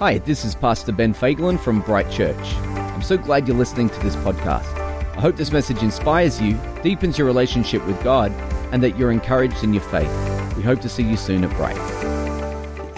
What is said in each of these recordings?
Hi, this is Pastor Ben Fagelin from Bright Church. I'm so glad you're listening to this podcast. I hope this message inspires you, deepens your relationship with God, and that you're encouraged in your faith. We hope to see you soon at Bright.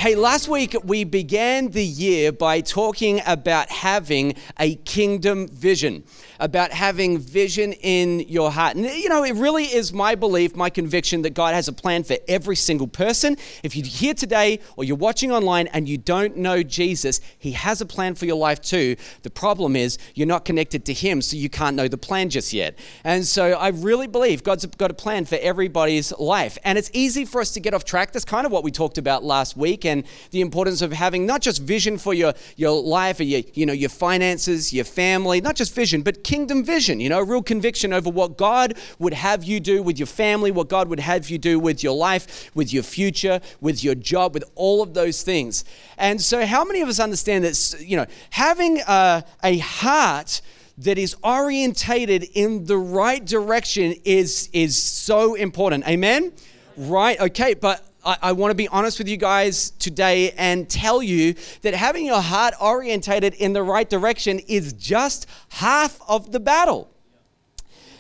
Hey, last week we began the year by talking about having a kingdom vision, about having vision in your heart. And you know, it really is my belief, my conviction that God has a plan for every single person. If you're here today or you're watching online and you don't know Jesus, He has a plan for your life too. The problem is you're not connected to Him, so you can't know the plan just yet. And so I really believe God's got a plan for everybody's life. And it's easy for us to get off track. That's kind of what we talked about last week the importance of having not just vision for your, your life or your, you know, your finances, your family, not just vision, but kingdom vision, you know, a real conviction over what God would have you do with your family, what God would have you do with your life, with your future, with your job, with all of those things. And so, how many of us understand that, you know, having a, a heart that is orientated in the right direction is, is so important? Amen? Right, okay, but I, I want to be honest with you guys today and tell you that having your heart orientated in the right direction is just half of the battle.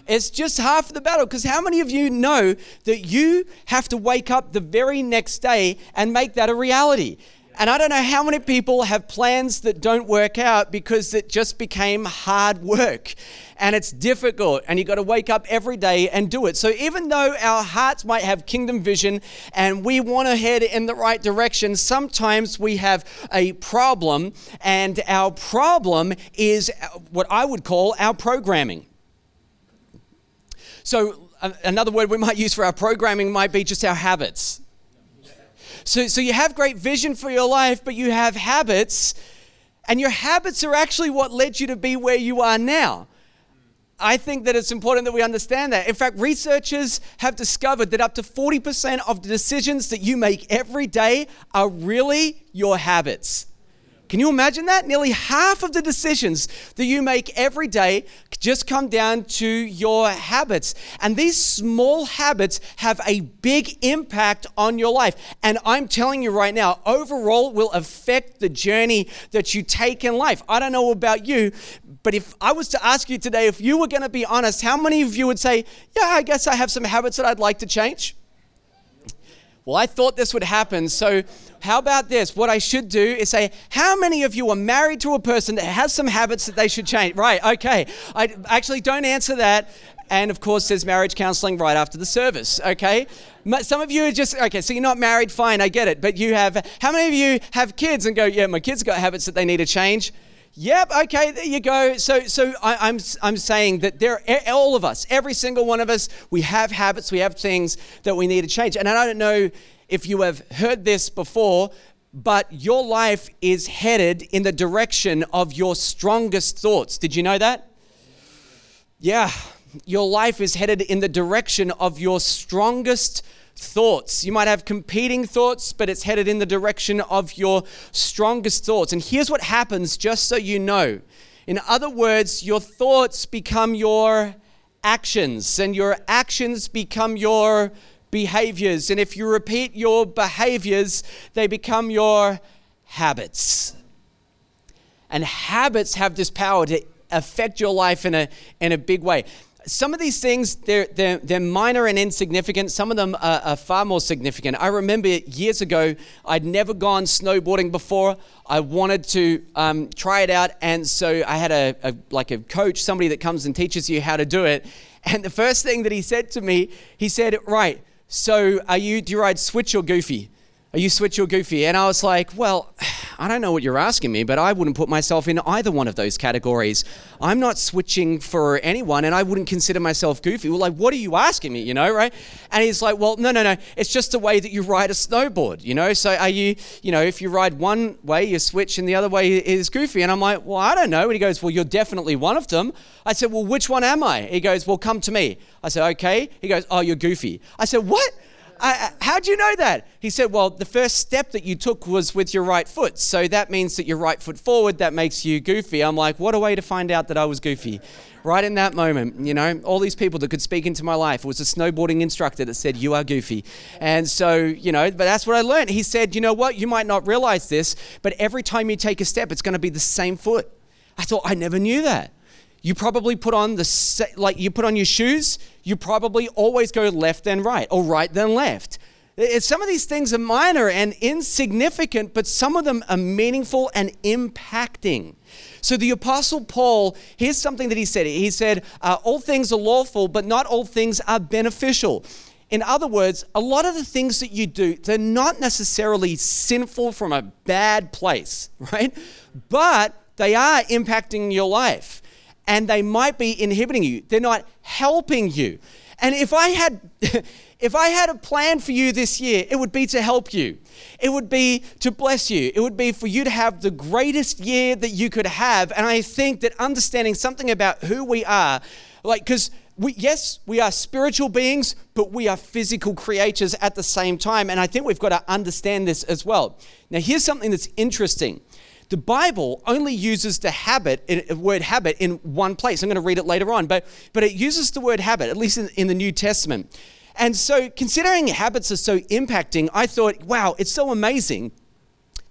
It's just half of the battle because how many of you know that you have to wake up the very next day and make that a reality? And I don't know how many people have plans that don't work out because it just became hard work and it's difficult and you've got to wake up every day and do it. So even though our hearts might have kingdom vision and we want to head in the right direction, sometimes we have a problem and our problem is what I would call our programming. So uh, another word we might use for our programming might be just our habits. So, so you have great vision for your life, but you have habits, and your habits are actually what led you to be where you are now. I think that it's important that we understand that. In fact, researchers have discovered that up to 40% of the decisions that you make every day are really your habits. Can you imagine that? Nearly half of the decisions that you make every day just come down to your habits. And these small habits have a big impact on your life. And I'm telling you right now, overall will affect the journey that you take in life. I don't know about you, but if I was to ask you today, if you were going to be honest, how many of you would say, Yeah, I guess I have some habits that I'd like to change? Well, I thought this would happen. So, how about this? What I should do is say, How many of you are married to a person that has some habits that they should change? Right, okay. I actually don't answer that. And of course, there's marriage counseling right after the service, okay? Some of you are just, okay, so you're not married, fine, I get it. But you have, how many of you have kids and go, Yeah, my kids got habits that they need to change? Yep, okay, there you go. So, so I, am I'm, I'm saying that there, all of us, every single one of us, we have habits, we have things that we need to change. And I don't know if you have heard this before, but your life is headed in the direction of your strongest thoughts. Did you know that? Yeah, your life is headed in the direction of your strongest thoughts. You might have competing thoughts, but it's headed in the direction of your strongest thoughts. And here's what happens, just so you know. In other words, your thoughts become your actions, and your actions become your behaviors. And if you repeat your behaviors, they become your habits. And habits have this power to affect your life in a, in a big way some of these things they're, they're, they're minor and insignificant. Some of them are, are, far more significant. I remember years ago i'd never gone snowboarding before. I wanted to um, try it out and so i had a, a, like a coach somebody that comes and teaches you how to do it. And the first thing that he said to me he said right so are you do you ride switch or goofy are you switch or goofy? And I was like, well, I don't know what you're asking me, but I wouldn't put myself in either one of those categories. I'm not switching for anyone, and I wouldn't consider myself goofy. Well, like, what are you asking me, you know, right? And he's like, well, no, no, no. It's just the way that you ride a snowboard, you know? So are you, you know, if you ride one way, you switch, and the other way is goofy. And I'm like, well, I don't know. And he goes, well, you're definitely one of them. I said, well, which one am I? He goes, well, come to me. I said, okay. He goes, oh, you're goofy. I said, what? I, how'd you know that? He said, Well, the first step that you took was with your right foot. So that means that your right foot forward, that makes you goofy. I'm like, What a way to find out that I was goofy. Right in that moment, you know, all these people that could speak into my life. It was a snowboarding instructor that said, You are goofy. And so, you know, but that's what I learned. He said, You know what? You might not realize this, but every time you take a step, it's going to be the same foot. I thought, I never knew that. You probably put on the like you put on your shoes, you probably always go left then right or right then left. Some of these things are minor and insignificant, but some of them are meaningful and impacting. So the Apostle Paul, here's something that he said. He said, uh, All things are lawful, but not all things are beneficial. In other words, a lot of the things that you do, they're not necessarily sinful from a bad place, right? But they are impacting your life and they might be inhibiting you. They're not helping you. And if I had if I had a plan for you this year, it would be to help you. It would be to bless you. It would be for you to have the greatest year that you could have. And I think that understanding something about who we are, like cuz we, yes, we are spiritual beings, but we are physical creatures at the same time. And I think we've got to understand this as well. Now, here's something that's interesting the Bible only uses the habit, the word habit, in one place. I'm going to read it later on, but, but it uses the word habit, at least in, in the New Testament. And so, considering habits are so impacting, I thought, wow, it's so amazing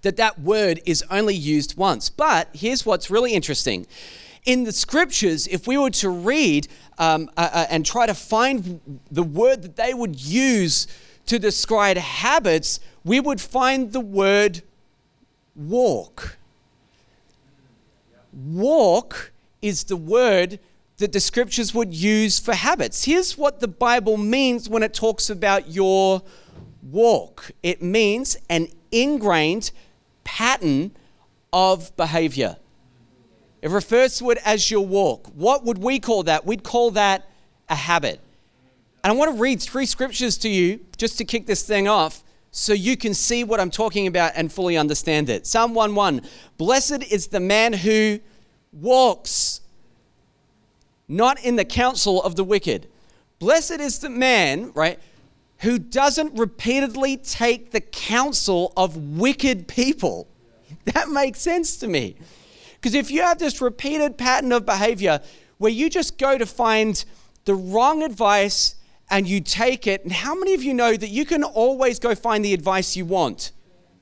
that that word is only used once. But here's what's really interesting. In the scriptures, if we were to read um, uh, uh, and try to find the word that they would use to describe habits, we would find the word walk. Walk is the word that the scriptures would use for habits. Here's what the Bible means when it talks about your walk it means an ingrained pattern of behavior. It refers to it as your walk. What would we call that? We'd call that a habit. And I want to read three scriptures to you just to kick this thing off so you can see what I'm talking about and fully understand it. Psalm 1 Blessed is the man who walks not in the counsel of the wicked. Blessed is the man, right, who doesn't repeatedly take the counsel of wicked people. That makes sense to me. Because if you have this repeated pattern of behavior where you just go to find the wrong advice and you take it. And how many of you know that you can always go find the advice you want?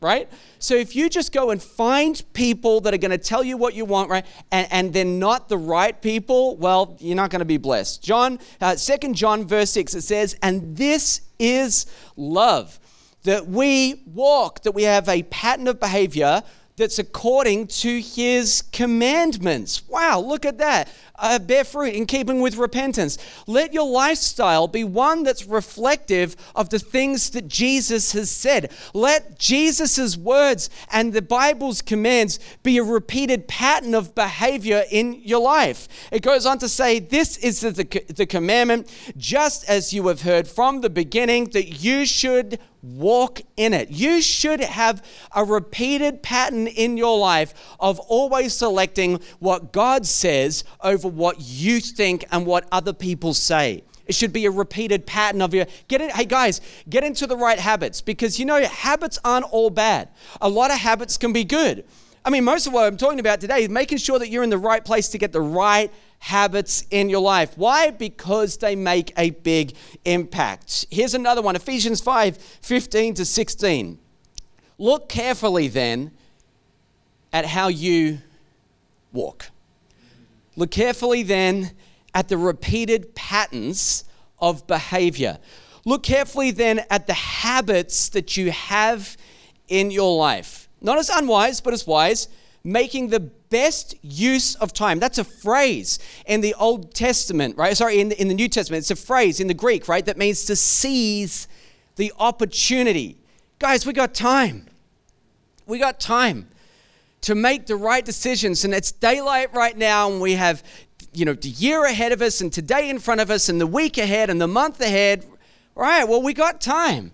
Right? So if you just go and find people that are going to tell you what you want, right, and, and they're not the right people, well, you're not going to be blessed. John, uh, 2 John verse 6, it says, and this is love, that we walk, that we have a pattern of behavior that's according to his commandments. Wow, look at that. Uh, bear fruit in keeping with repentance. Let your lifestyle be one that's reflective of the things that Jesus has said. Let Jesus' words and the Bible's commands be a repeated pattern of behavior in your life. It goes on to say, This is the, the, the commandment, just as you have heard from the beginning, that you should walk in it. You should have a repeated pattern in your life of always selecting what God says over what you think and what other people say. It should be a repeated pattern of your get it. Hey guys, get into the right habits because you know habits aren't all bad. A lot of habits can be good. I mean, most of what I'm talking about today is making sure that you're in the right place to get the right habits in your life. Why? Because they make a big impact. Here's another one Ephesians 5 15 to 16. Look carefully then at how you walk. Look carefully then at the repeated patterns of behavior. Look carefully then at the habits that you have in your life. Not as unwise, but as wise, making the best use of time. That's a phrase in the Old Testament, right? Sorry, in the, in the New Testament. It's a phrase in the Greek, right? That means to seize the opportunity. Guys, we got time. We got time to make the right decisions. And it's daylight right now, and we have, you know, the year ahead of us, and today in front of us, and the week ahead, and the month ahead. All right, well, we got time.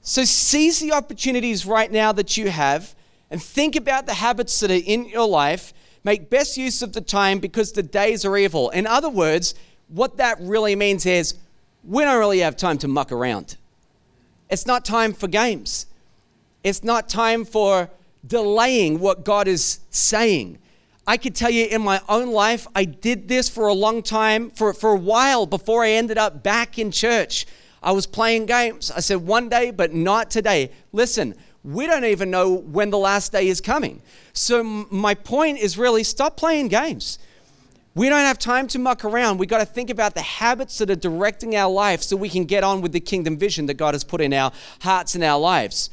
So seize the opportunities right now that you have and think about the habits that are in your life. Make best use of the time because the days are evil. In other words, what that really means is we don't really have time to muck around. It's not time for games. It's not time for delaying what God is saying. I could tell you in my own life, I did this for a long time, for, for a while before I ended up back in church. I was playing games. I said, one day, but not today. Listen, we don't even know when the last day is coming. So, my point is really stop playing games. We don't have time to muck around. We got to think about the habits that are directing our life so we can get on with the kingdom vision that God has put in our hearts and our lives.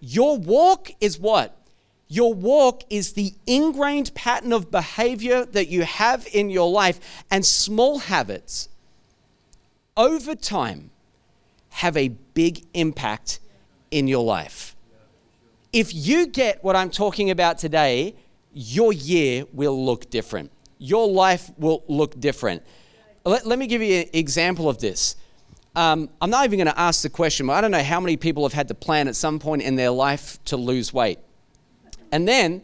Your walk is what? Your walk is the ingrained pattern of behavior that you have in your life, and small habits over time have a big impact in your life. If you get what I'm talking about today, your year will look different. Your life will look different. Let, let me give you an example of this. Um, I'm not even going to ask the question, but I don't know how many people have had to plan at some point in their life to lose weight. And then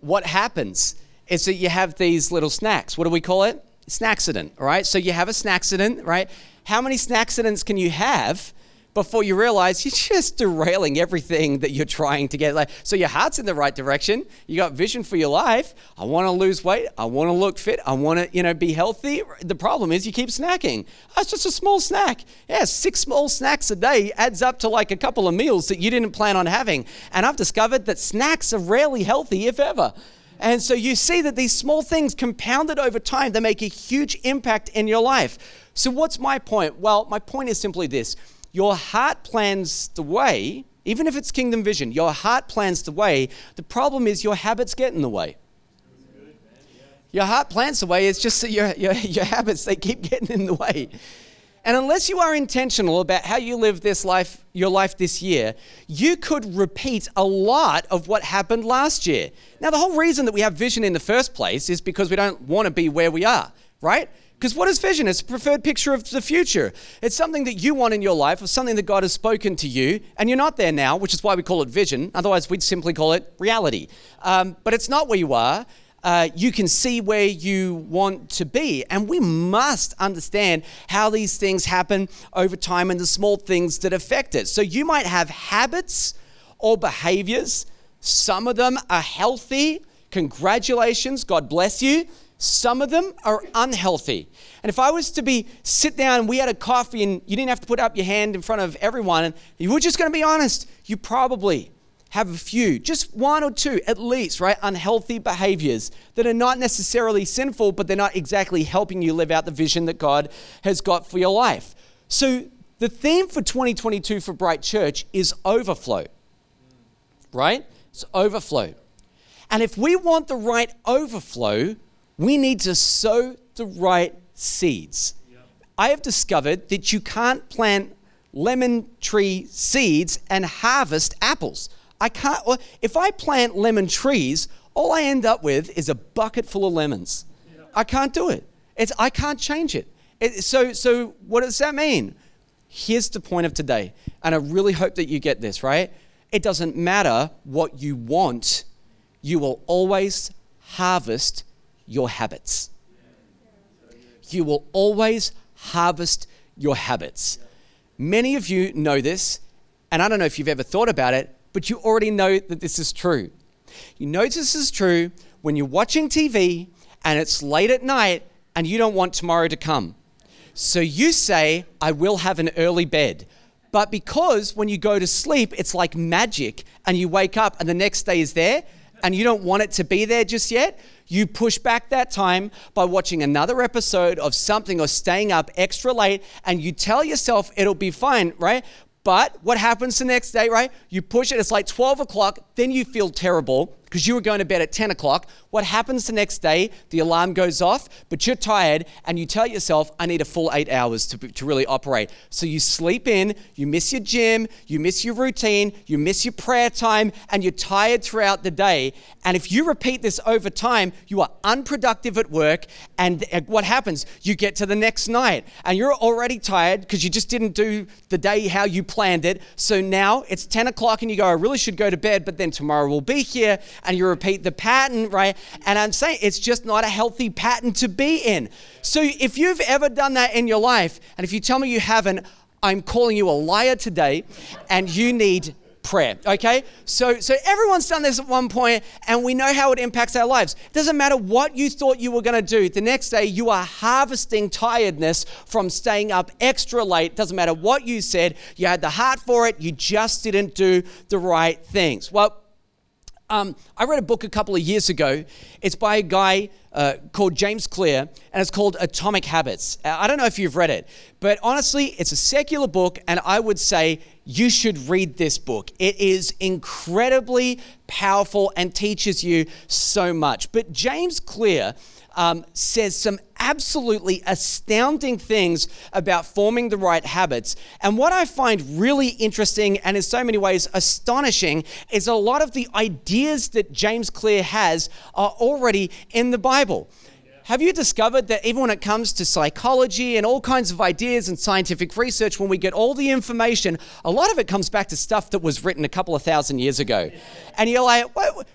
what happens is that you have these little snacks. What do we call it? Snacksident, right? So you have a snacksident, right? How many snacksidents can you have before you realize you're just derailing everything that you're trying to get. Like, so your heart's in the right direction. You got vision for your life. I want to lose weight. I want to look fit. I want to, you know, be healthy. The problem is you keep snacking. Oh, it's just a small snack. Yeah, six small snacks a day adds up to like a couple of meals that you didn't plan on having. And I've discovered that snacks are rarely healthy, if ever. And so you see that these small things compounded over time, they make a huge impact in your life. So, what's my point? Well, my point is simply this your heart plans the way, even if it's kingdom vision, your heart plans the way. The problem is your habits get in the way. Your heart plans the way, it's just that your, your, your habits, they keep getting in the way. And unless you are intentional about how you live this life, your life this year, you could repeat a lot of what happened last year. Now, the whole reason that we have vision in the first place is because we don't want to be where we are, right? Because what is vision? It's a preferred picture of the future. It's something that you want in your life, or something that God has spoken to you, and you're not there now, which is why we call it vision. Otherwise, we'd simply call it reality. Um, but it's not where you are. Uh, you can see where you want to be. And we must understand how these things happen over time and the small things that affect it. So you might have habits or behaviors. Some of them are healthy. Congratulations, God bless you. Some of them are unhealthy. And if I was to be sit down we had a coffee and you didn't have to put up your hand in front of everyone and you were just going to be honest, you probably have a few, just one or two at least, right? Unhealthy behaviors that are not necessarily sinful, but they're not exactly helping you live out the vision that God has got for your life. So the theme for 2022 for Bright Church is overflow, right? It's overflow. And if we want the right overflow, we need to sow the right seeds. Yep. I have discovered that you can't plant lemon tree seeds and harvest apples. I can't, if I plant lemon trees, all I end up with is a bucket full of lemons. Yep. I can't do it. It's, I can't change it. it. So, so, what does that mean? Here's the point of today, and I really hope that you get this, right? It doesn't matter what you want, you will always harvest your habits. You will always harvest your habits. Many of you know this, and I don't know if you've ever thought about it, but you already know that this is true. You know this is true when you're watching TV and it's late at night and you don't want tomorrow to come. So you say, I will have an early bed. But because when you go to sleep, it's like magic and you wake up and the next day is there and you don't want it to be there just yet, you push back that time by watching another episode of something or staying up extra late, and you tell yourself it'll be fine, right? But what happens the next day, right? You push it, it's like 12 o'clock, then you feel terrible because you were going to bed at 10 o'clock. What happens the next day? The alarm goes off, but you're tired and you tell yourself, I need a full eight hours to, to really operate. So you sleep in, you miss your gym, you miss your routine, you miss your prayer time, and you're tired throughout the day. And if you repeat this over time, you are unproductive at work. And what happens? You get to the next night and you're already tired because you just didn't do the day how you planned it. So now it's 10 o'clock and you go, I really should go to bed, but then tomorrow we'll be here and you repeat the pattern, right? And I'm saying it's just not a healthy pattern to be in. So if you've ever done that in your life, and if you tell me you haven't, I'm calling you a liar today, and you need prayer. Okay? So so everyone's done this at one point and we know how it impacts our lives. It doesn't matter what you thought you were going to do. The next day you are harvesting tiredness from staying up extra late. Doesn't matter what you said. You had the heart for it. You just didn't do the right things. Well, um, I read a book a couple of years ago. It's by a guy uh, called James Clear, and it's called Atomic Habits. Uh, I don't know if you've read it, but honestly, it's a secular book, and I would say you should read this book. It is incredibly powerful and teaches you so much. But James Clear um, says some absolutely astounding things about forming the right habits. And what I find really interesting and in so many ways astonishing is a lot of the ideas that James Clear has are already in the Bible. Have you discovered that even when it comes to psychology and all kinds of ideas and scientific research, when we get all the information, a lot of it comes back to stuff that was written a couple of thousand years ago. And you're like, what,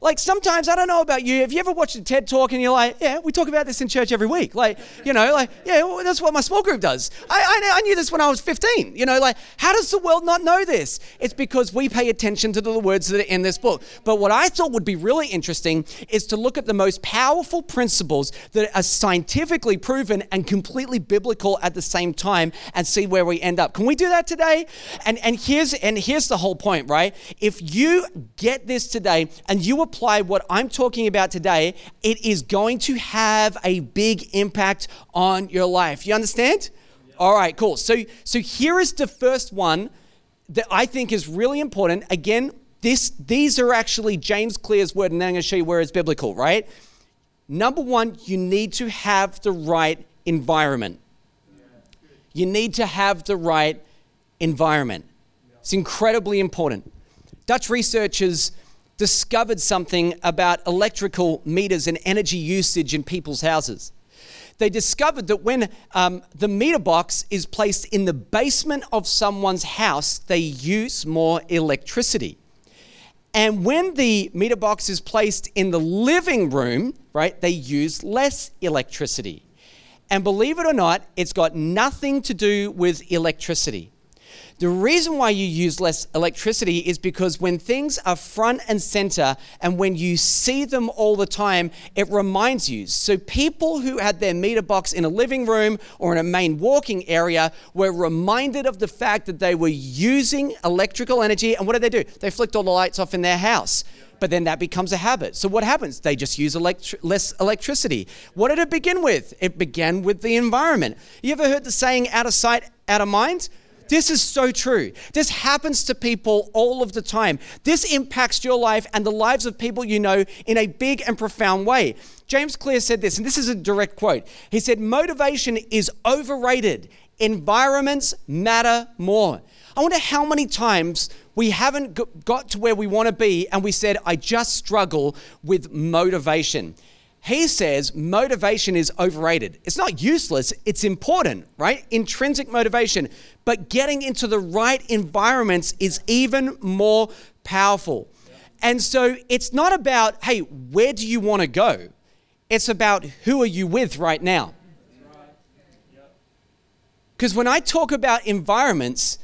like sometimes, I don't know about you, have you ever watched a TED talk and you're like, yeah, we talk about this in church every week? Like, you know, like, yeah, well, that's what my small group does. I, I, I knew this when I was 15. You know, like, how does the world not know this? It's because we pay attention to the words that are in this book. But what I thought would be really interesting is to look at the most powerful principles principles that are scientifically proven and completely biblical at the same time and see where we end up. Can we do that today? And and here's and here's the whole point, right? If you get this today and you apply what I'm talking about today, it is going to have a big impact on your life. You understand? All right, cool. So so here is the first one that I think is really important. Again, this, these are actually James Clear's word, and I'm going to show you where it's biblical, right? Number one, you need to have the right environment. You need to have the right environment. It's incredibly important. Dutch researchers discovered something about electrical meters and energy usage in people's houses. They discovered that when um, the meter box is placed in the basement of someone's house, they use more electricity. And when the meter box is placed in the living room, right, they use less electricity. And believe it or not, it's got nothing to do with electricity. The reason why you use less electricity is because when things are front and center and when you see them all the time, it reminds you. So, people who had their meter box in a living room or in a main walking area were reminded of the fact that they were using electrical energy. And what did they do? They flicked all the lights off in their house but then that becomes a habit. So what happens? They just use electri- less electricity. What did it begin with? It began with the environment. You ever heard the saying out of sight, out of mind? This is so true. This happens to people all of the time. This impacts your life and the lives of people you know in a big and profound way. James Clear said this, and this is a direct quote. He said, Motivation is overrated, environments matter more. I wonder how many times we haven't got to where we want to be and we said, I just struggle with motivation. He says motivation is overrated. It's not useless, it's important, right? Intrinsic motivation. But getting into the right environments is even more powerful. And so it's not about, hey, where do you want to go? It's about who are you with right now. Because when I talk about environments,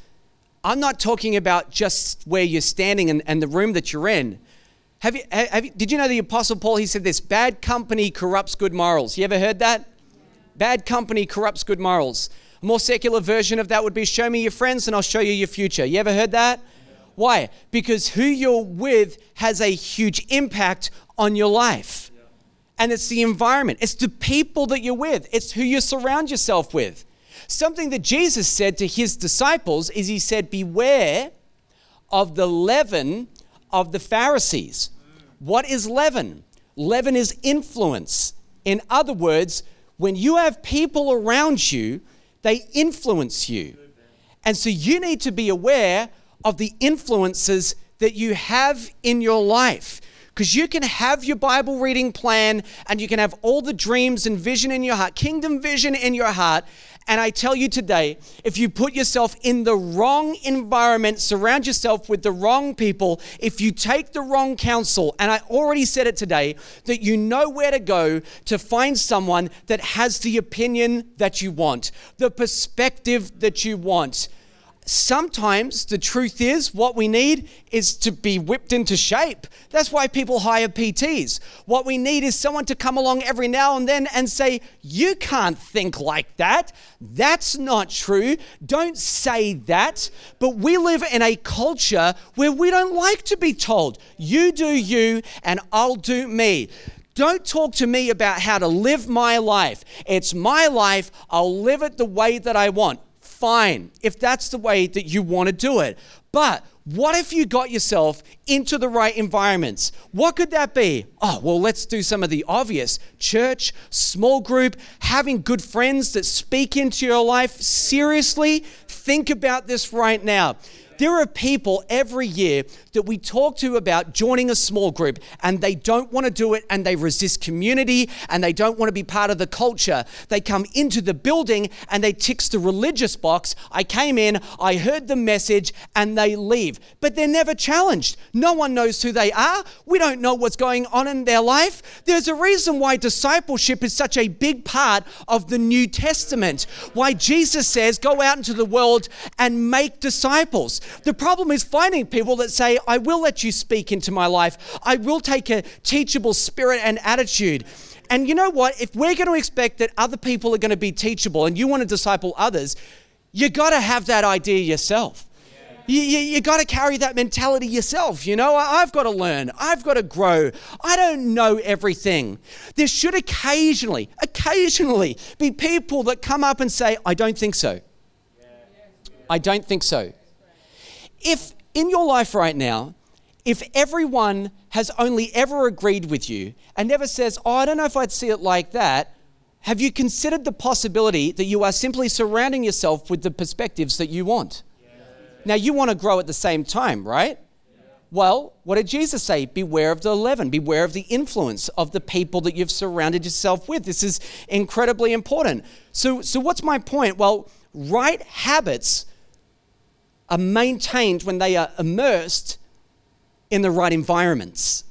I'm not talking about just where you're standing and, and the room that you're in. Have you, have you, did you know the Apostle Paul? He said this bad company corrupts good morals. You ever heard that? Bad company corrupts good morals. A more secular version of that would be show me your friends and I'll show you your future. You ever heard that? Why? Because who you're with has a huge impact on your life. And it's the environment, it's the people that you're with, it's who you surround yourself with. Something that Jesus said to his disciples is He said, Beware of the leaven of the Pharisees. What is leaven? Leaven is influence. In other words, when you have people around you, they influence you. And so you need to be aware of the influences that you have in your life. Because you can have your Bible reading plan and you can have all the dreams and vision in your heart, kingdom vision in your heart. And I tell you today, if you put yourself in the wrong environment, surround yourself with the wrong people, if you take the wrong counsel, and I already said it today, that you know where to go to find someone that has the opinion that you want, the perspective that you want sometimes the truth is what we need is to be whipped into shape. That's why people hire PTs. What we need is someone to come along every now and then and say, You can't think like that. That's not true. Don't say that. But we live in a culture where we don't like to be told, You do you and I'll do me. Don't talk to me about how to live my life. It's my life. I'll live it the way that I want fine if that's the way that you want to do it. But what if you got yourself into the right environments? What could that be? Oh, well, let's do some of the obvious church, small group, having good friends that speak into your life. Seriously, think about this right now. There are people every year that we talk to about joining a small group and they don't want to do it and they resist community and they don't want to be part of the culture. They come into the building and they tick the religious box. I came in, I heard the message, and they leave. But they're never challenged. No one knows who they are. We don't know what's going on in their life. There's a reason why discipleship is such a big part of the New Testament. Why Jesus says, go out into the world and make disciples. The problem is finding people that say, I will let you speak into my life. I will take a teachable spirit and attitude. And you know what? If we're going to expect that other people are going to be teachable and you want to disciple others, you got to have that idea yourself. You, you, you got to carry that mentality yourself. You know, I've got to learn. I've got to grow. I don't know everything. There should occasionally, occasionally be people that come up and say, I don't think so. I don't think so. If in your life right now, if everyone has only ever agreed with you and never says, Oh, I don't know if I'd see it like that, have you considered the possibility that you are simply surrounding yourself with the perspectives that you want? Now, you want to grow at the same time, right? Well, what did Jesus say? Beware of the leaven, beware of the influence of the people that you've surrounded yourself with. This is incredibly important. So, so what's my point? Well, right habits are maintained when they are immersed in the right environments.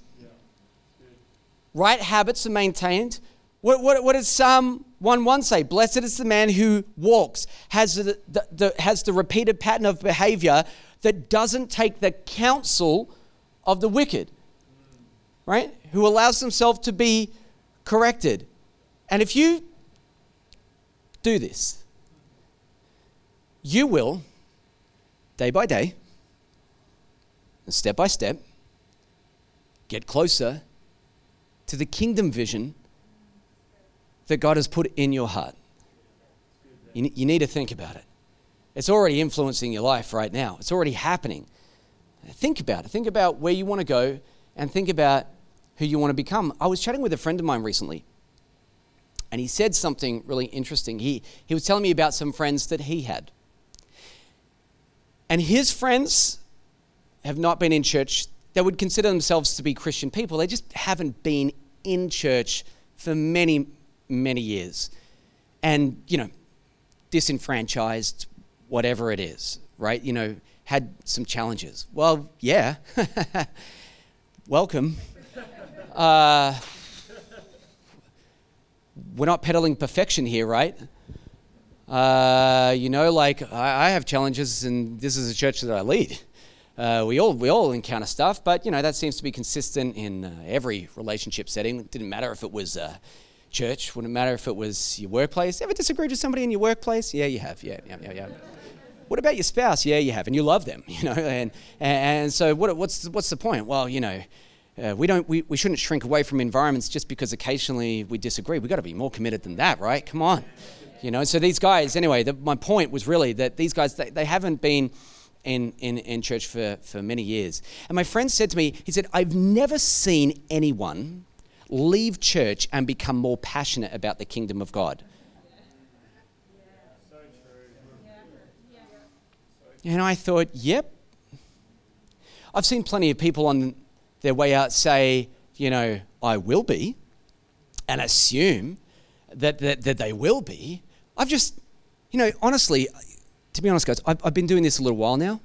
Right habits are maintained. What, what, what does Psalm 1 1 say? Blessed is the man who walks, has the, the, the, has the repeated pattern of behavior that doesn't take the counsel of the wicked, right? Who allows himself to be corrected. And if you do this, you will day by day, and step by step, get closer to the kingdom vision that God has put in your heart. You, you need to think about it. It's already influencing your life right now, it's already happening. Think about it. Think about where you want to go and think about who you want to become. I was chatting with a friend of mine recently, and he said something really interesting. He, he was telling me about some friends that he had. And his friends have not been in church. They would consider themselves to be Christian people. They just haven't been in church for many, many years. And, you know, disenfranchised, whatever it is, right? You know, had some challenges. Well, yeah. Welcome. Uh, we're not peddling perfection here, right? Uh, you know, like I, I, have challenges, and this is a church that I lead. Uh, we all we all encounter stuff, but you know that seems to be consistent in uh, every relationship setting. It didn't matter if it was uh, church, wouldn't matter if it was your workplace. Ever disagreed with somebody in your workplace? Yeah, you have. Yeah, yeah, yeah, yeah. what about your spouse? Yeah, you have, and you love them. You know, and and so what, what's what's the point? Well, you know. Uh, we don't we, we shouldn't shrink away from environments just because occasionally we disagree we've got to be more committed than that right come on you know, so these guys, anyway, the, my point was really that these guys, they, they haven't been in, in, in church for, for many years. And my friend said to me, he said, I've never seen anyone leave church and become more passionate about the kingdom of God. And I thought, yep. I've seen plenty of people on their way out say, you know, I will be, and assume that, that, that they will be. I've just, you know, honestly, to be honest, guys, I've, I've been doing this a little while now.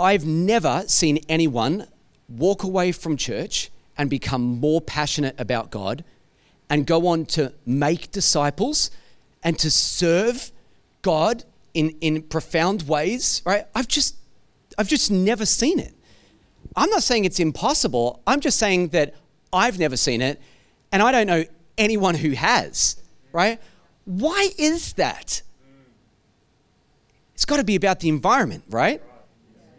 I've never seen anyone walk away from church and become more passionate about God and go on to make disciples and to serve God in, in profound ways, right? I've just I've just never seen it. I'm not saying it's impossible. I'm just saying that I've never seen it and I don't know anyone who has, right? Why is that? It's got to be about the environment, right?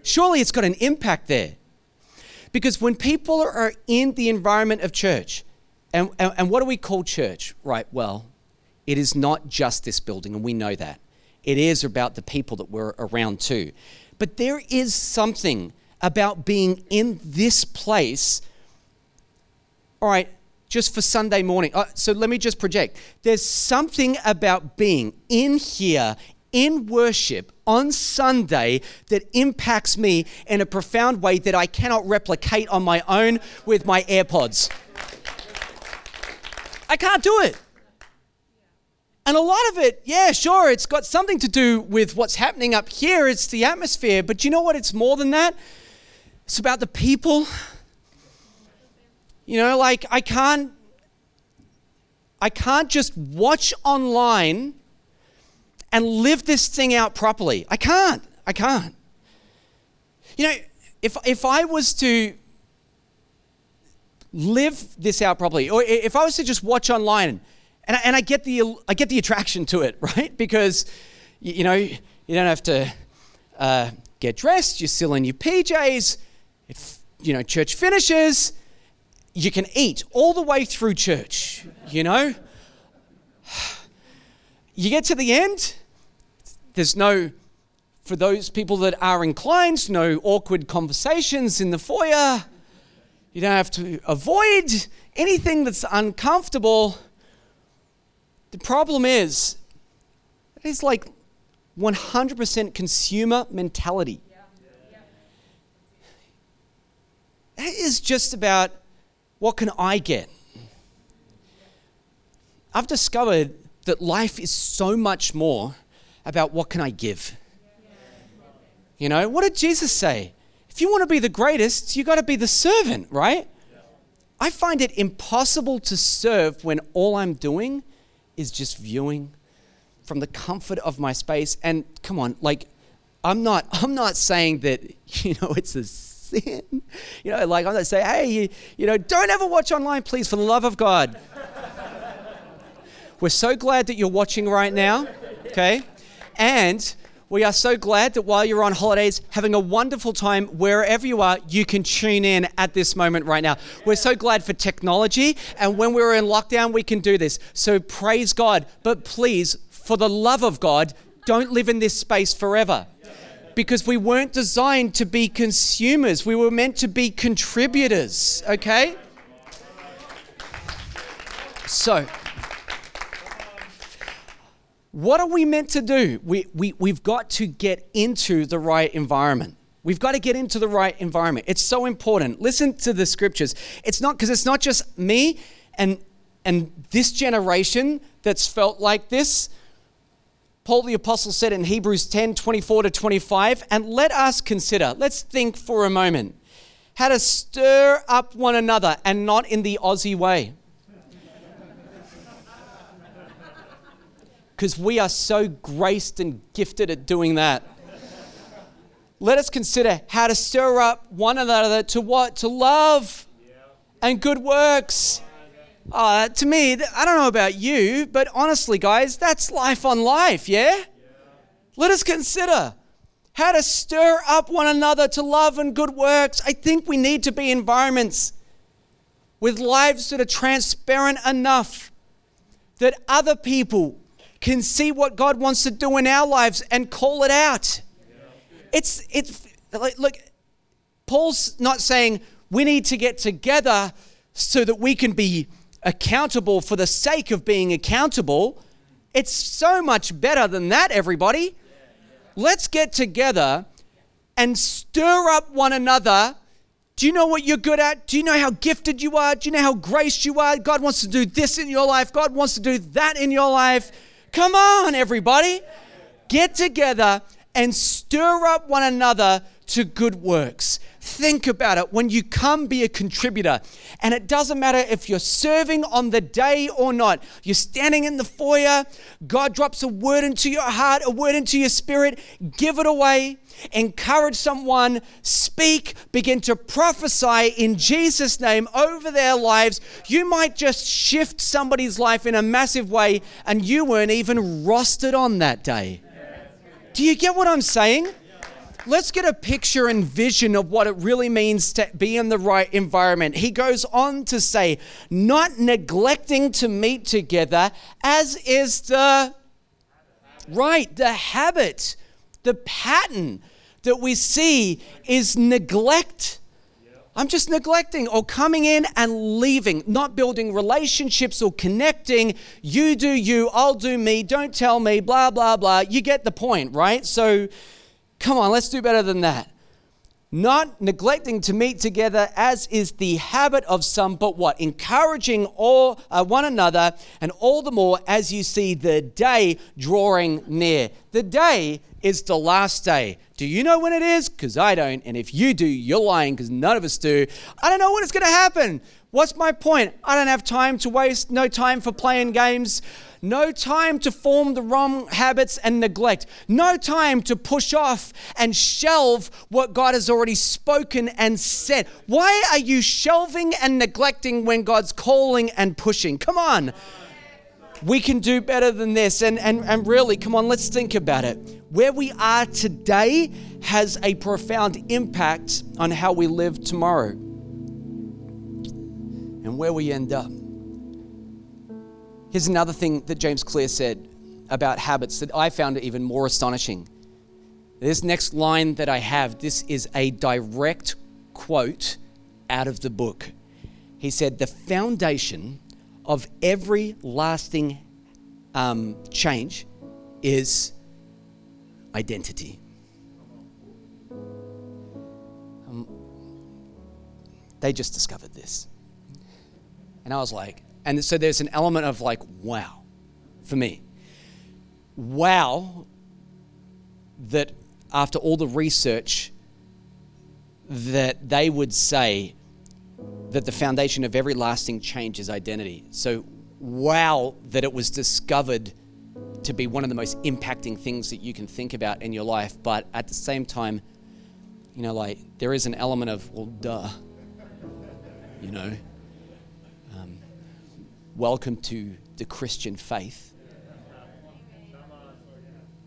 Surely it's got an impact there. Because when people are in the environment of church, and, and, and, what do we call church? Right, well, it is not just this building, and we know that. It is about the people that we're around too. But there is something about being in this place. All right, just for Sunday morning. Uh, so let me just project. There's something about being in here in worship on Sunday that impacts me in a profound way that I cannot replicate on my own with my AirPods. I can't do it. And a lot of it, yeah, sure, it's got something to do with what's happening up here. It's the atmosphere. But you know what? It's more than that. It's about the people. You know, like I can't I can't just watch online and live this thing out properly. I can't. I can't. You know, if, if I was to live this out properly, or if I was to just watch online, and I, and I get the I get the attraction to it, right? Because you, know you don't have to uh, get dressed. You're still in your PJs. If you know church finishes, you can eat all the way through church. You know, you get to the end, there's no, for those people that are inclined, no awkward conversations in the foyer. You don't have to avoid anything that's uncomfortable. The problem is, it's like 100% consumer mentality. It is just about what can I get? I've discovered that life is so much more about what can I give. You know, what did Jesus say? If you want to be the greatest, you got to be the servant, right? I find it impossible to serve when all I'm doing is just viewing from the comfort of my space. And come on, like I'm not I'm not saying that, you know, it's a sin. You know, like I'm not saying, hey, you, you know, don't ever watch online, please, for the love of God. We're so glad that you're watching right now, okay? And we are so glad that while you're on holidays, having a wonderful time wherever you are, you can tune in at this moment right now. We're so glad for technology, and when we were in lockdown, we can do this. So praise God. But please, for the love of God, don't live in this space forever. Because we weren't designed to be consumers, we were meant to be contributors, okay? So, what are we meant to do? We, we, we've got to get into the right environment. We've got to get into the right environment. It's so important. Listen to the scriptures. It's not because it's not just me and and this generation that's felt like this. Paul the apostle said in Hebrews 10, 24 to 25, and let us consider, let's think for a moment, how to stir up one another and not in the Aussie way. because we are so graced and gifted at doing that. Let us consider how to stir up one another to what? To love and good works. Uh, to me, I don't know about you, but honestly, guys, that's life on life, yeah? Let us consider how to stir up one another to love and good works. I think we need to be environments with lives that are transparent enough that other people can see what God wants to do in our lives and call it out. It's it's like look, Paul's not saying we need to get together so that we can be accountable for the sake of being accountable. It's so much better than that, everybody. Let's get together and stir up one another. Do you know what you're good at? Do you know how gifted you are? Do you know how graced you are? God wants to do this in your life. God wants to do that in your life. Come on, everybody. Get together and stir up one another to good works. Think about it. When you come, be a contributor. And it doesn't matter if you're serving on the day or not. You're standing in the foyer, God drops a word into your heart, a word into your spirit. Give it away. Encourage someone, speak, begin to prophesy in Jesus' name over their lives. You might just shift somebody's life in a massive way, and you weren't even rostered on that day. Do you get what I'm saying? Let's get a picture and vision of what it really means to be in the right environment. He goes on to say, not neglecting to meet together, as is the right, the habit, the pattern that we see is neglect. I'm just neglecting or coming in and leaving, not building relationships or connecting. You do you, I'll do me, don't tell me, blah, blah, blah. You get the point, right? So, Come on, let's do better than that. Not neglecting to meet together, as is the habit of some, but what? Encouraging all uh, one another, and all the more as you see the day drawing near. The day is the last day. Do you know when it is? Because I don't. And if you do, you're lying because none of us do. I don't know when it's going to happen. What's my point? I don't have time to waste, no time for playing games, no time to form the wrong habits and neglect, no time to push off and shelve what God has already spoken and said. Why are you shelving and neglecting when God's calling and pushing? Come on. We can do better than this. And, and, and really, come on, let's think about it. Where we are today has a profound impact on how we live tomorrow and where we end up. Here's another thing that James Clear said about habits that I found even more astonishing. This next line that I have, this is a direct quote out of the book. He said, The foundation of every lasting um, change is identity. Um, they just discovered this. And I was like, and so there's an element of like, wow, for me. Wow, that after all the research, that they would say that the foundation of every lasting change is identity. So, wow, that it was discovered to be one of the most impacting things that you can think about in your life. But at the same time, you know, like there is an element of, well, duh, you know welcome to the Christian faith.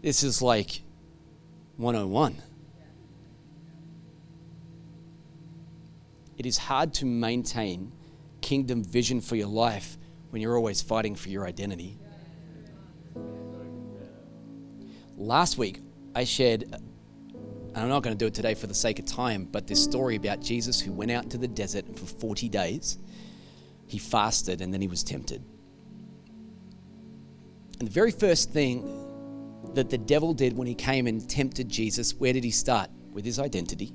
This is like 101. It is hard to maintain kingdom vision for your life when you're always fighting for your identity. Last week, I shared, and I'm not going to do it today for the sake of time, but this story about Jesus who went out into the desert for 40 days he fasted and then he was tempted. And the very first thing that the devil did when he came and tempted Jesus, where did he start? With his identity.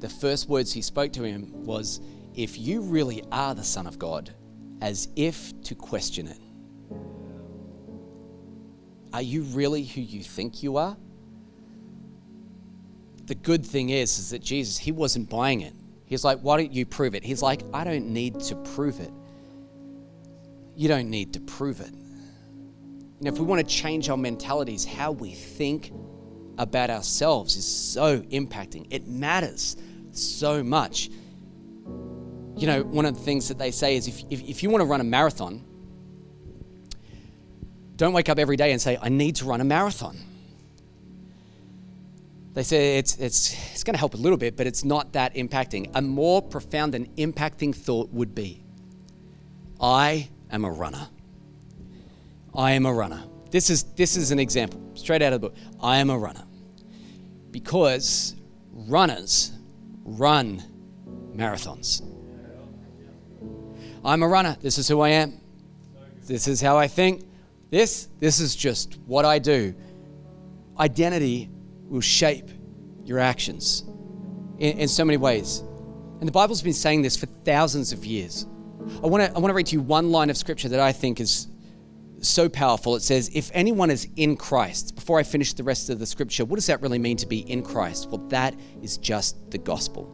The first words he spoke to him was, If you really are the Son of God, as if to question it. Are you really who you think you are? The good thing is, is that Jesus, he wasn't buying it. He's like, Why don't you prove it? He's like, I don't need to prove it. You don't need to prove it. You know, if we want to change our mentalities, how we think about ourselves is so impacting. It matters so much. You know, one of the things that they say is if, if, if you want to run a marathon, don't wake up every day and say, I need to run a marathon they say it's, it's, it's going to help a little bit, but it's not that impacting. A more profound and impacting thought would be I am a runner. I am a runner. This is, this is an example, straight out of the book. I am a runner. Because runners run marathons. I'm a runner. This is who I am. This is how I think. This, this is just what I do. Identity will shape your actions in, in so many ways. And the Bible's been saying this for thousands of years. I want to I want to read to you one line of scripture that I think is so powerful. It says, If anyone is in Christ, before I finish the rest of the scripture, what does that really mean to be in Christ? Well, that is just the gospel.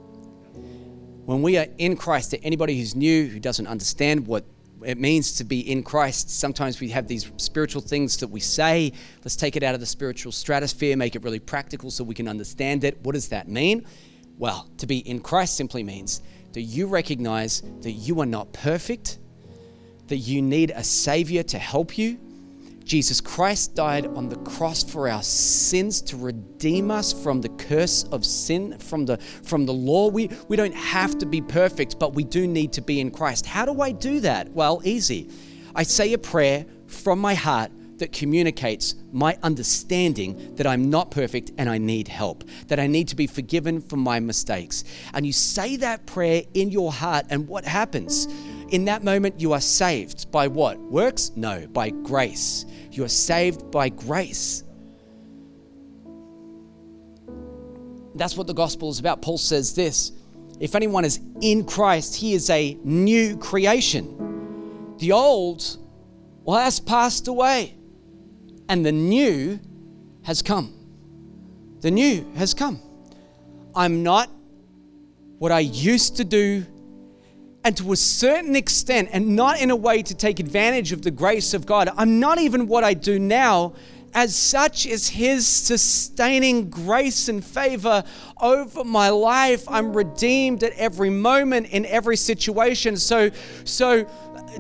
When we are in Christ, to anybody who's new, who doesn't understand what it means to be in Christ, sometimes we have these spiritual things that we say. Let's take it out of the spiritual stratosphere, make it really practical so we can understand it. What does that mean? Well, to be in Christ simply means that you recognize that you are not perfect that you need a Savior to help you. Jesus Christ died on the cross for our sins to redeem us from the curse of sin, from the, from the law. We, we don't have to be perfect, but we do need to be in Christ. How do I do that? Well, easy. I say a prayer from my heart that communicates my understanding that I'm not perfect and I need help, that I need to be forgiven for my mistakes. And you say that prayer in your heart, and what happens? In that moment, you are saved by what? Works? No, by grace. You are saved by grace. That's what the gospel is about. Paul says this if anyone is in Christ, he is a new creation. The old, well, has passed away, and the new has come. The new has come. I'm not what I used to do and to a certain extent, and not in a way to take advantage of the grace of God, I'm not even what I do now. As such is His sustaining grace and favor over my life. I'm redeemed at every moment in every situation. So, so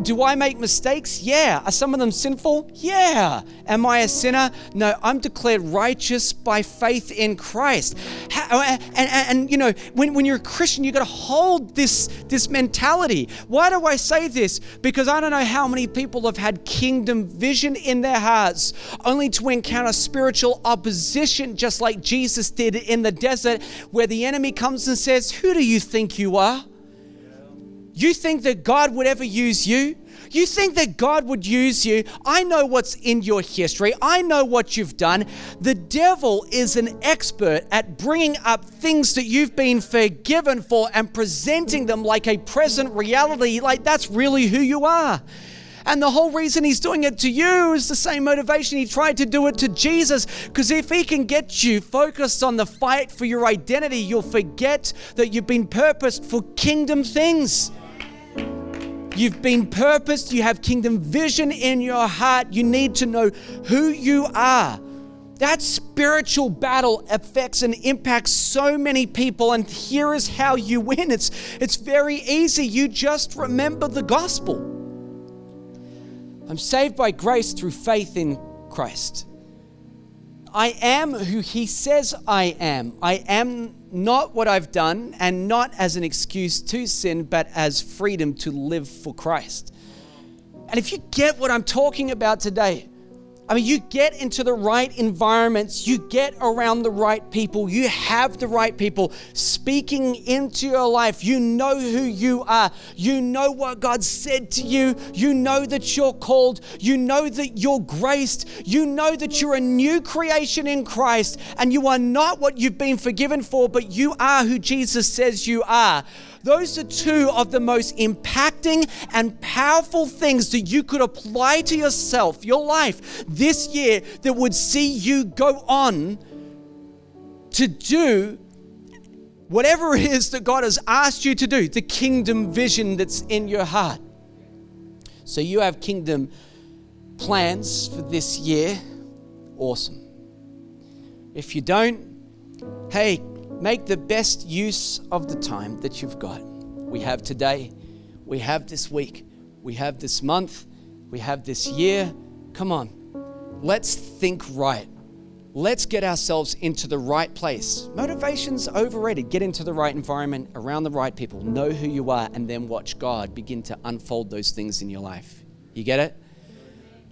do I make mistakes? Yeah. Are some of them sinful? Yeah. Am I a sinner? No, I'm declared righteous by faith in Christ. How, uh, and, and, and, you know, when, when you're a Christian, you've got to hold this, this mentality. Why do I say this? Because I don't know how many people have had kingdom vision in their hearts only to encounter spiritual opposition, just like Jesus did in the desert, where the enemy comes and says, Who do you think you are? You think that God would ever use you? You think that God would use you? I know what's in your history. I know what you've done. The devil is an expert at bringing up things that you've been forgiven for and presenting them like a present reality, like that's really who you are. And the whole reason he's doing it to you is the same motivation he tried to do it to Jesus. Because if he can get you focused on the fight for your identity, you'll forget that you've been purposed for kingdom things. You've been purposed, you have kingdom vision in your heart. You need to know who you are. That spiritual battle affects and impacts so many people, and here is how you win. It's, it's very easy. You just remember the gospel. I'm saved by grace through faith in Christ. I am who He says I am. I am not what I've done and not as an excuse to sin, but as freedom to live for Christ. And if you get what I'm talking about today, I mean, you get into the right environments, you get around the right people, you have the right people speaking into your life. You know who you are, you know what God said to you, you know that you're called, you know that you're graced, you know that you're a new creation in Christ, and you are not what you've been forgiven for, but you are who Jesus says you are. Those are two of the most impacting and powerful things that you could apply to yourself, your life this year that would see you go on to do whatever it is that God has asked you to do, the kingdom vision that's in your heart. So you have kingdom plans for this year. Awesome. If you don't, hey, Make the best use of the time that you've got. We have today, we have this week, we have this month, we have this year. Come on, let's think right. Let's get ourselves into the right place. Motivation's overrated. Get into the right environment, around the right people, know who you are, and then watch God begin to unfold those things in your life. You get it?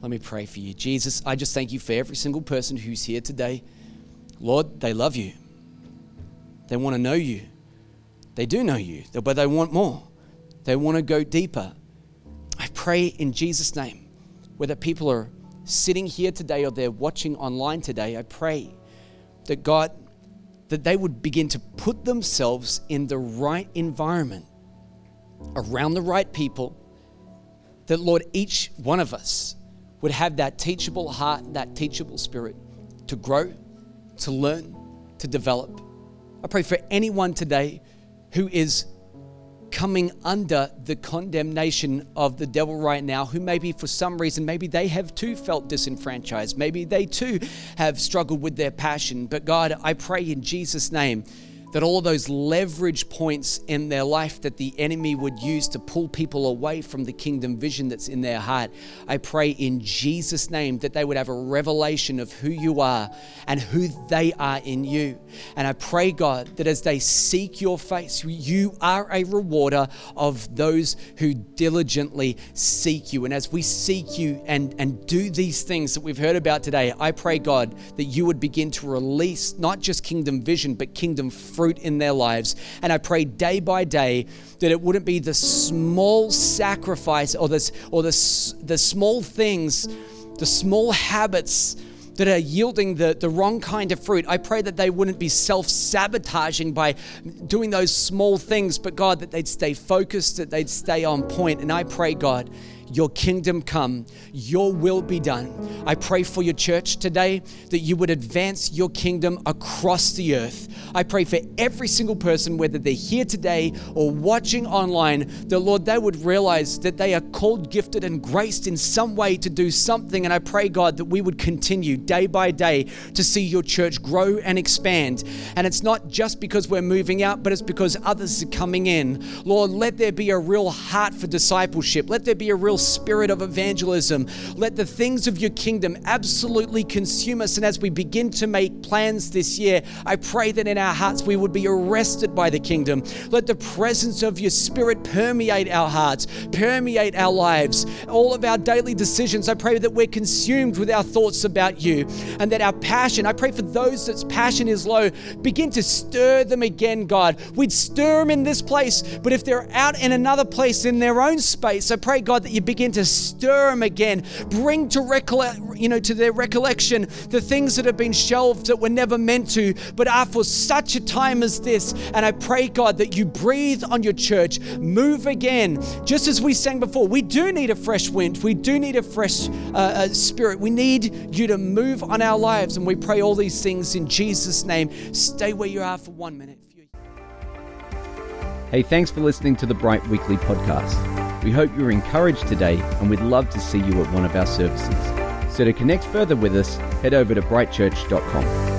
Let me pray for you. Jesus, I just thank you for every single person who's here today. Lord, they love you. They want to know you. They do know you, but they want more. They want to go deeper. I pray in Jesus' name, whether people are sitting here today or they're watching online today, I pray that God, that they would begin to put themselves in the right environment, around the right people, that Lord, each one of us would have that teachable heart, that teachable spirit to grow, to learn, to develop. I pray for anyone today who is coming under the condemnation of the devil right now, who maybe for some reason, maybe they have too felt disenfranchised. Maybe they too have struggled with their passion. But God, I pray in Jesus' name that all those leverage points in their life that the enemy would use to pull people away from the kingdom vision that's in their heart, I pray in Jesus' name that they would have a revelation of who you are and who they are in you. And I pray, God, that as they seek your face, you are a rewarder of those who diligently seek you. And as we seek you and, and do these things that we've heard about today, I pray, God, that you would begin to release not just kingdom vision, but kingdom fruit in their lives. And I pray day by day that it wouldn't be the small sacrifice or this or the, the small things, the small habits that are yielding the, the wrong kind of fruit. I pray that they wouldn't be self sabotaging by doing those small things, but God, that they'd stay focused, that they'd stay on point. And I pray, God, your kingdom come, your will be done. I pray for your church today that you would advance your kingdom across the earth. I pray for every single person, whether they're here today or watching online, that Lord, they would realize that they are called, gifted, and graced in some way to do something. And I pray, God, that we would continue day by day to see your church grow and expand. And it's not just because we're moving out, but it's because others are coming in. Lord, let there be a real heart for discipleship. Let there be a real spirit of evangelism. Let the things of your kingdom absolutely consume us. And as we begin to make plans this year, I pray that in our hearts we would be arrested by the kingdom. Let the presence of your spirit permeate our hearts, permeate our lives, all of our daily decisions. I pray that we're consumed with our thoughts about you and that our passion, I pray for those that's passion is low, begin to stir them again, God. We'd stir them in this place, but if they're out in another place in their own space, I pray, God, that you begin to stir them again, bring to recollect, you know, to their recollection the things that have been shelved that were never meant to, but are for such a time as this. And I pray, God, that you breathe on your church, move again, just as we sang before. We do need a fresh wind, we do need a fresh uh, uh, spirit. We need you to move on our lives, and we pray all these things in Jesus' name. Stay where you are for one minute. Hey, thanks for listening to the Bright Weekly podcast. We hope you were encouraged today and we'd love to see you at one of our services. So to connect further with us, head over to brightchurch.com.